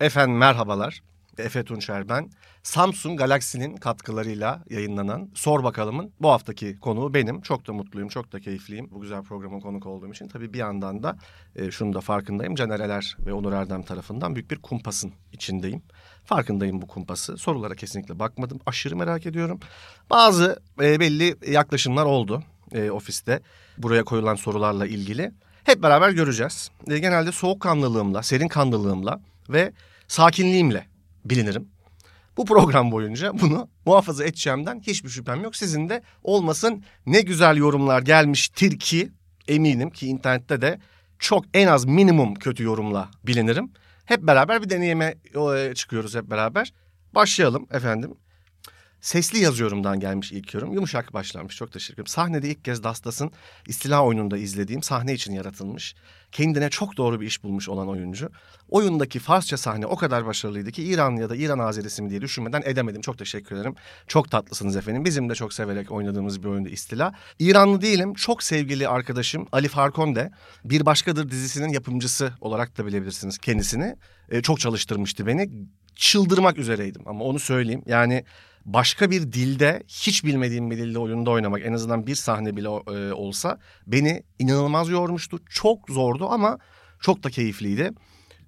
Efendim merhabalar. Efe Tunçer ben. Samsung Galaxy'nin katkılarıyla yayınlanan Sor Bakalım'ın bu haftaki konuğu benim. Çok da mutluyum, çok da keyifliyim bu güzel programın konuk olduğum için. Tabii bir yandan da e, şunu da farkındayım. Caner Eler ve Onur Erdem tarafından büyük bir kumpasın içindeyim. Farkındayım bu kumpası. Sorulara kesinlikle bakmadım. Aşırı merak ediyorum. Bazı e, belli yaklaşımlar oldu e, ofiste buraya koyulan sorularla ilgili. Hep beraber göreceğiz. E, genelde soğukkanlılığımla, serin kanlılığımla ve sakinliğimle bilinirim. Bu program boyunca bunu muhafaza edeceğimden hiçbir şüphem yok. Sizin de olmasın ne güzel yorumlar gelmiştir ki eminim ki internette de çok en az minimum kötü yorumla bilinirim. Hep beraber bir deneyime e, çıkıyoruz hep beraber. Başlayalım efendim. Sesli yazıyorumdan gelmiş ilk yorum. Yumuşak başlamış. Çok teşekkür ederim. Sahnede ilk kez Dastas'ın istila oyununda izlediğim sahne için yaratılmış. Kendine çok doğru bir iş bulmuş olan oyuncu. Oyundaki Farsça sahne o kadar başarılıydı ki İran ya da İran Azerisi mi diye düşünmeden edemedim. Çok teşekkür ederim. Çok tatlısınız efendim. Bizim de çok severek oynadığımız bir oyunda istila. İranlı değilim. Çok sevgili arkadaşım Ali Farkon de Bir Başkadır dizisinin yapımcısı olarak da bilebilirsiniz kendisini. Ee, çok çalıştırmıştı beni. Çıldırmak üzereydim ama onu söyleyeyim. Yani başka bir dilde hiç bilmediğim bir dilde oyunda oynamak en azından bir sahne bile e, olsa beni inanılmaz yormuştu. Çok zordu ama çok da keyifliydi.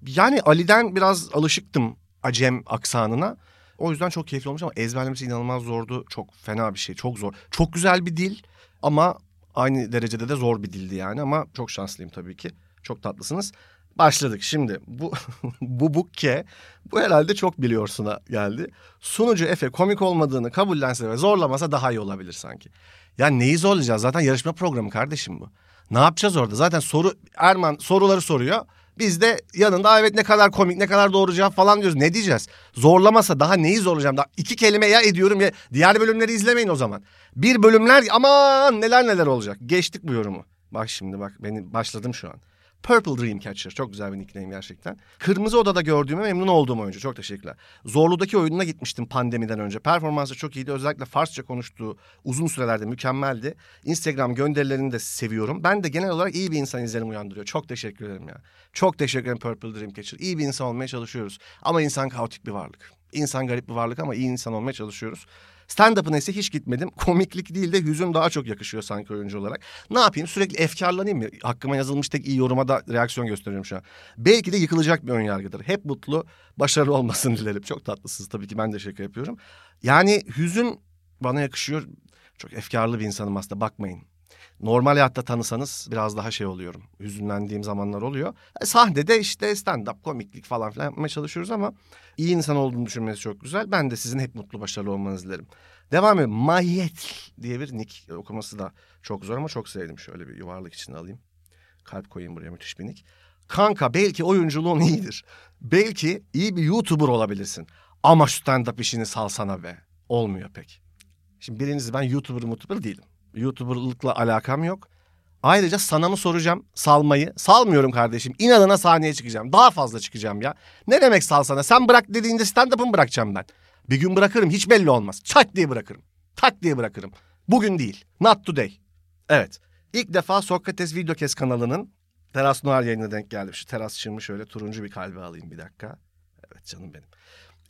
Yani Ali'den biraz alışıktım Acem aksanına. O yüzden çok keyifli olmuş ama ezberlemesi inanılmaz zordu. Çok fena bir şey, çok zor. Çok güzel bir dil ama aynı derecede de zor bir dildi yani ama çok şanslıyım tabii ki. Çok tatlısınız. Başladık şimdi. Bu bu bukke bu herhalde çok biliyorsuna geldi. Sunucu Efe komik olmadığını kabullense ve zorlamasa daha iyi olabilir sanki. Ya neyi zorlayacağız? Zaten yarışma programı kardeşim bu. Ne yapacağız orada? Zaten soru Erman soruları soruyor. Biz de yanında evet ne kadar komik ne kadar doğru cevap falan diyoruz. Ne diyeceğiz? Zorlamasa daha neyi zorlayacağım? Daha iki kelime ya ediyorum ya diğer bölümleri izlemeyin o zaman. Bir bölümler aman neler neler olacak. Geçtik bu yorumu. Bak şimdi bak beni başladım şu an. Purple Dreamcatcher. Çok güzel bir nickname gerçekten. Kırmızı Oda'da gördüğüme memnun olduğum oyuncu. Çok teşekkürler. Zorlu'daki oyununa gitmiştim pandemiden önce. Performansı çok iyiydi. Özellikle Farsça konuştuğu uzun sürelerde mükemmeldi. Instagram gönderilerini de seviyorum. Ben de genel olarak iyi bir insan izlenim uyandırıyor. Çok teşekkür ederim ya. Çok teşekkür ederim Purple Dreamcatcher. İyi bir insan olmaya çalışıyoruz. Ama insan kaotik bir varlık. İnsan garip bir varlık ama iyi insan olmaya çalışıyoruz. Stand-up'ına ise hiç gitmedim. Komiklik değil de hüzün daha çok yakışıyor sanki oyuncu olarak. Ne yapayım sürekli efkarlanayım mı? Hakkıma yazılmış tek iyi yoruma da reaksiyon gösteriyorum şu an. Belki de yıkılacak bir ön yargıdır. Hep mutlu, başarılı olmasını dilerim. Çok tatlısınız tabii ki ben de şaka yapıyorum. Yani hüzün bana yakışıyor. Çok efkarlı bir insanım aslında bakmayın. Normal hayatta tanısanız biraz daha şey oluyorum. Hüzünlendiğim zamanlar oluyor. E, sahnede işte stand-up, komiklik falan filan yapmaya çalışıyoruz ama iyi insan olduğunu düşünmesi çok güzel. Ben de sizin hep mutlu, başarılı olmanızı dilerim. Devam edelim. Mayet diye bir nick okuması da çok zor ama çok sevdim. Şöyle bir yuvarlak içine alayım. Kalp koyayım buraya müthiş bir nick. Kanka belki oyunculuğun iyidir. Belki iyi bir YouTuber olabilirsin. Ama stand-up işini salsana be. Olmuyor pek. Şimdi birincisi ben YouTuber YouTuber değilim. YouTuber'lıkla alakam yok. Ayrıca sana mı soracağım salmayı? Salmıyorum kardeşim. İnadına sahneye çıkacağım. Daha fazla çıkacağım ya. Ne demek sal sana? Sen bırak dediğinde stand-up'ımı bırakacağım ben. Bir gün bırakırım hiç belli olmaz. Çat diye bırakırım. Tak diye bırakırım. Bugün değil. Not today. Evet. İlk defa Sokrates Videokes kanalının Teras Noir yayınına denk geldim. Şu teras çırmı şöyle turuncu bir kalbe alayım bir dakika. Evet canım benim.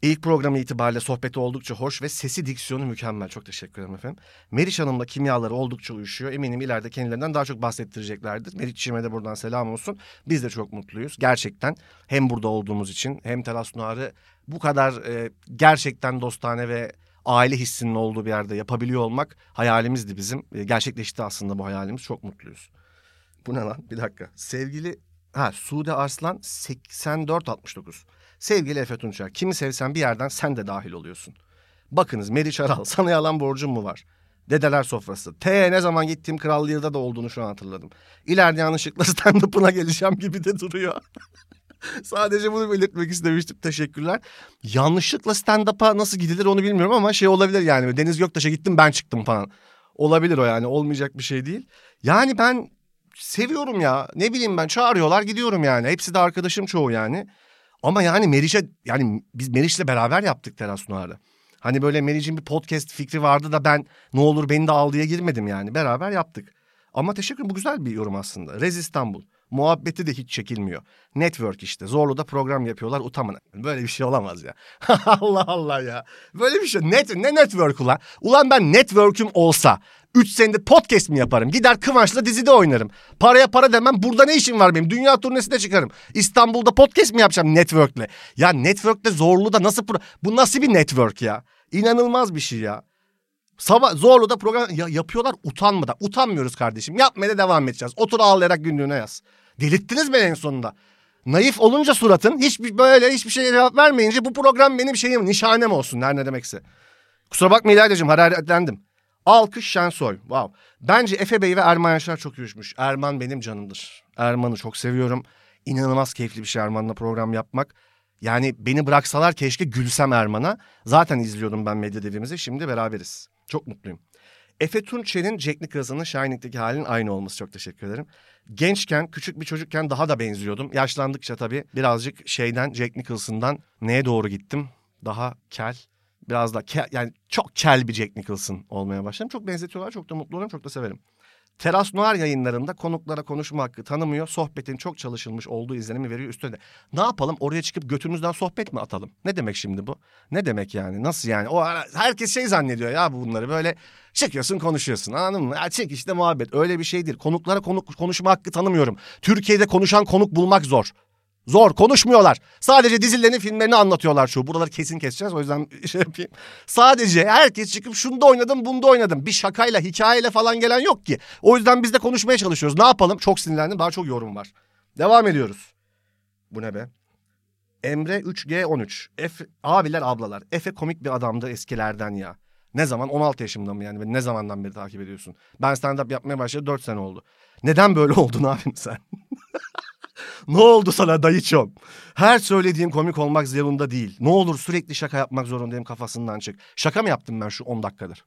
İlk programı itibariyle sohbeti oldukça hoş ve sesi diksiyonu mükemmel. Çok teşekkür ederim efendim. Meriç Hanım'la kimyaları oldukça uyuşuyor. Eminim ileride kendilerinden daha çok bahsettireceklerdir. Meriç'ime de buradan selam olsun. Biz de çok mutluyuz. Gerçekten hem burada olduğumuz için hem Teras Noir'ı bu kadar e, gerçekten dostane ve aile hissinin olduğu bir yerde yapabiliyor olmak hayalimizdi bizim. E, gerçekleşti aslında bu hayalimiz. Çok mutluyuz. Bu ne lan? Bir dakika. Sevgili ha Sude Arslan 8469. Sevgili Efe Tunçer, kimi sevsen bir yerden sen de dahil oluyorsun. Bakınız Meriç Aral, sana yalan borcum mu var? Dedeler sofrası. T ne zaman gittiğim krallığında da olduğunu şu an hatırladım. İleride yanlışlıkla stand-up'ına geleceğim gibi de duruyor. Sadece bunu belirtmek istemiştim. Teşekkürler. Yanlışlıkla stand-up'a nasıl gidilir onu bilmiyorum ama şey olabilir yani. Deniz Göktaş'a gittim ben çıktım falan. Olabilir o yani. Olmayacak bir şey değil. Yani ben seviyorum ya. Ne bileyim ben çağırıyorlar gidiyorum yani. Hepsi de arkadaşım çoğu yani. Ama yani Meriç'e yani biz Meriç'le beraber yaptık Teras Noir'ı. Hani böyle Meriç'in bir podcast fikri vardı da ben ne olur beni de al diye girmedim yani. Beraber yaptık. Ama teşekkür bu güzel bir yorum aslında. Rez İstanbul. Muhabbeti de hiç çekilmiyor. Network işte. Zorlu'da program yapıyorlar utanma. Böyle bir şey olamaz ya. Allah Allah ya. Böyle bir şey. Net, ne network ulan? Ulan ben network'üm olsa 3 senedir podcast mi yaparım? Gider Kıvanç'la dizide oynarım. Paraya para demem. Burada ne işim var benim? Dünya turnesine çıkarım. İstanbul'da podcast mi yapacağım network'le? Ya network'te Zorlu'da nasıl... Pro- Bu nasıl bir network ya? İnanılmaz bir şey ya. Sabah Zorlu'da program ya, yapıyorlar utanmadan. Utanmıyoruz kardeşim. Yapmaya da devam edeceğiz. Otur ağlayarak günlüğüne yaz. Delirttiniz beni en sonunda. Naif olunca suratın hiçbir böyle hiçbir şeye cevap vermeyince bu program benim şeyim nişanem olsun her ne demekse. Kusura bakma İlayda'cığım hararetlendim. Alkış Şensoy. Wow. Bence Efe Bey ve Erman Yaşar çok uyuşmuş. Erman benim canımdır. Erman'ı çok seviyorum. İnanılmaz keyifli bir şey Erman'la program yapmak. Yani beni bıraksalar keşke gülsem Erman'a. Zaten izliyordum ben medya devimizi. Şimdi beraberiz. Çok mutluyum. Efe Tunçer'in Jack Nicholson'ın Shining'deki halinin aynı olması çok teşekkür ederim. Gençken, küçük bir çocukken daha da benziyordum. Yaşlandıkça tabii birazcık şeyden, Jack Nicholson'dan neye doğru gittim? Daha kel, biraz da kel, yani çok kel bir Jack Nicholson olmaya başladım. Çok benzetiyorlar, çok da mutlu oluyorum, çok da severim. Teras Noir yayınlarında konuklara konuşma hakkı tanımıyor. Sohbetin çok çalışılmış olduğu izlenimi veriyor üstüne. Ne yapalım oraya çıkıp götümüzden sohbet mi atalım? Ne demek şimdi bu? Ne demek yani? Nasıl yani? O ara- herkes şey zannediyor ya bunları böyle çıkıyorsun konuşuyorsun anladın mı? Ya çık işte muhabbet öyle bir şey değil. Konuklara konuk konuşma hakkı tanımıyorum. Türkiye'de konuşan konuk bulmak zor. Zor konuşmuyorlar. Sadece dizilerini filmlerini anlatıyorlar şu. Buraları kesin keseceğiz o yüzden şey yapayım. Sadece herkes çıkıp şunda oynadım bunda oynadım. Bir şakayla hikayeyle falan gelen yok ki. O yüzden biz de konuşmaya çalışıyoruz. Ne yapalım? Çok sinirlendim daha çok yorum var. Devam ediyoruz. Bu ne be? Emre 3G13. Efe, abiler ablalar. Efe komik bir adamdı eskilerden ya. Ne zaman? 16 yaşımda mı yani? Ne zamandan beri takip ediyorsun? Ben stand-up yapmaya başladı 4 sene oldu. Neden böyle oldun abim sen? Ne oldu sana dayıçom? Her söylediğim komik olmak zorunda değil. Ne olur sürekli şaka yapmak zorundayım kafasından çık. Şaka mı yaptım ben şu 10 dakikadır?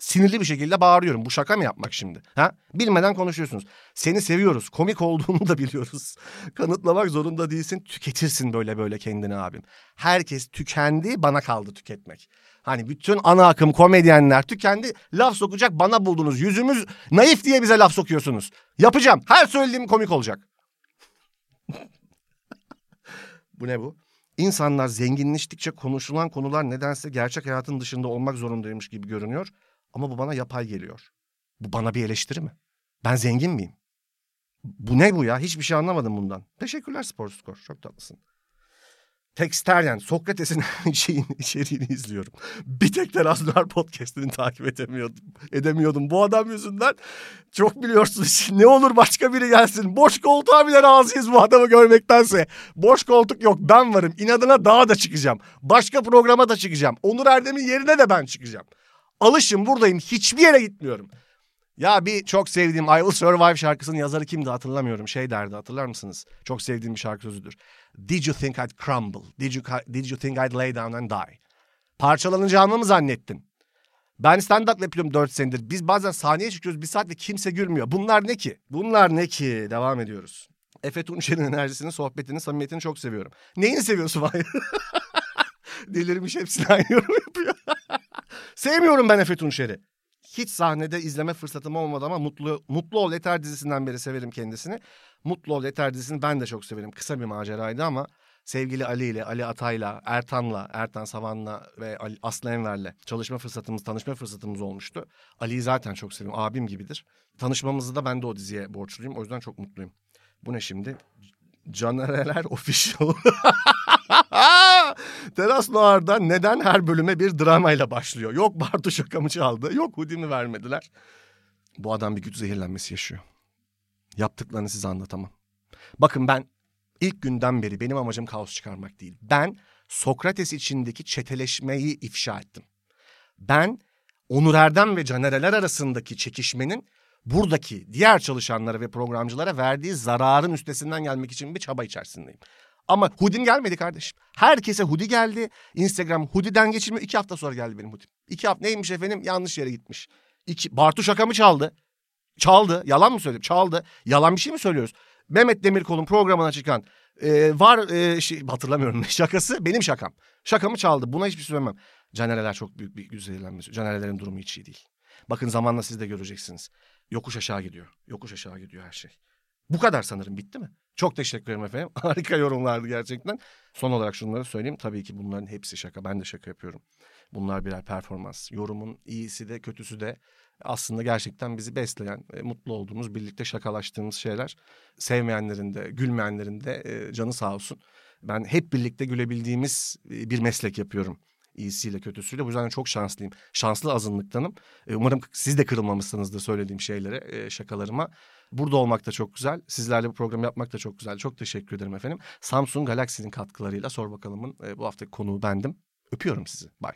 Sinirli bir şekilde bağırıyorum. Bu şaka mı yapmak şimdi? Ha? Bilmeden konuşuyorsunuz. Seni seviyoruz. Komik olduğunu da biliyoruz. Kanıtlamak zorunda değilsin. Tüketirsin böyle böyle kendini abim. Herkes tükendi, bana kaldı tüketmek. Hani bütün ana akım komedyenler tükendi. Laf sokacak bana buldunuz. Yüzümüz naif diye bize laf sokuyorsunuz. Yapacağım. Her söylediğim komik olacak. bu ne bu? İnsanlar zenginleştikçe konuşulan konular nedense gerçek hayatın dışında olmak zorundaymış gibi görünüyor. Ama bu bana yapay geliyor. Bu bana bir eleştiri mi? Ben zengin miyim? Bu ne bu ya? Hiçbir şey anlamadım bundan. Teşekkürler Spor Skor. Çok tatlısın. Texteryen, Sokrates'in şeyin içeriğini izliyorum. Bir tek Terazlar podcast'ini takip edemiyordum. Edemiyordum. Bu adam yüzünden çok biliyorsunuz. Ne olur başka biri gelsin. Boş koltuğa bile razıyız bu adamı görmektense. Boş koltuk yok ben varım. İnadına daha da çıkacağım. Başka programa da çıkacağım. Onur Erdem'in yerine de ben çıkacağım. Alışın buradayım. Hiçbir yere gitmiyorum. Ya bir çok sevdiğim I Will Survive şarkısının yazarı kimdi hatırlamıyorum. Şey derdi hatırlar mısınız? Çok sevdiğim bir şarkı sözüdür. Did you think I'd crumble? Did you, did you think I'd lay down and die? Parçalanacağımı mı zannettin? Ben stand-up yapıyorum 4 senedir. Biz bazen sahneye çıkıyoruz bir saat ve kimse gülmüyor. Bunlar ne ki? Bunlar ne ki? Devam ediyoruz. Efe Tunçer'in enerjisini, sohbetini, samimiyetini çok seviyorum. Neyini seviyorsun Fahir? Delirmiş hepsini aynı yorum yapıyor. Sevmiyorum ben Efe Tunçer'i. Hiç sahnede izleme fırsatım olmadı ama Mutlu, Mutlu Ol Yeter dizisinden beri severim kendisini. Mutlu Ol Yeter dizisini ben de çok severim. Kısa bir maceraydı ama sevgili Ali ile, Ali Atay'la, Ertan'la, Ertan Savan'la ve Ali, Aslı Enver'le çalışma fırsatımız, tanışma fırsatımız olmuştu. Ali'yi zaten çok seviyorum. Abim gibidir. Tanışmamızı da ben de o diziye borçluyum. O yüzden çok mutluyum. Bu ne şimdi? Canereler Official. Teras Noir'da neden her bölüme bir dramayla başlıyor? Yok Bartu şakamı çaldı, yok Houdini vermediler. Bu adam bir güç zehirlenmesi yaşıyor. Yaptıklarını size anlatamam. Bakın ben ilk günden beri benim amacım kaos çıkarmak değil. Ben Sokrates içindeki çeteleşmeyi ifşa ettim. Ben Onur Erdem ve Canereler arasındaki çekişmenin buradaki diğer çalışanlara ve programcılara verdiği zararın üstesinden gelmek için bir çaba içerisindeyim. Ama Hudim gelmedi kardeşim. Herkese Hudi geldi. Instagram Hudi'den geçirmiyor. İki hafta sonra geldi benim Hudim. İki hafta neymiş efendim? Yanlış yere gitmiş. İki, Bartu şakamı çaldı. Çaldı. Yalan mı söyledim? Çaldı. Yalan bir şey mi söylüyoruz? Mehmet Demirkol'un programına çıkan e, var e, şey, hatırlamıyorum şakası benim şakam. Şakamı çaldı. Buna hiçbir şey söylemem. Canereler çok büyük bir güzellenmesi. Canerelerin durumu hiç iyi değil. Bakın zamanla siz de göreceksiniz. Yokuş aşağı gidiyor. Yokuş aşağı gidiyor her şey. Bu kadar sanırım bitti mi? Çok teşekkür ederim efendim. Harika yorumlardı gerçekten. Son olarak şunları söyleyeyim. Tabii ki bunların hepsi şaka. Ben de şaka yapıyorum. Bunlar birer performans. Yorumun iyisi de kötüsü de aslında gerçekten bizi besleyen, mutlu olduğumuz, birlikte şakalaştığımız şeyler. Sevmeyenlerin de, gülmeyenlerin de e, canı sağ olsun. Ben hep birlikte gülebildiğimiz e, bir meslek yapıyorum iyisiyle kötüsüyle. Bu yüzden çok şanslıyım. Şanslı azınlıktanım. E, umarım siz de kırılmamışsınızdır söylediğim şeylere, şakalarıma. Burada olmak da çok güzel. Sizlerle bu programı yapmak da çok güzel. Çok teşekkür ederim efendim. Samsung Galaxy'nin katkılarıyla Sor Bakalım'ın e, bu haftaki konuğu bendim. Öpüyorum sizi. Bye.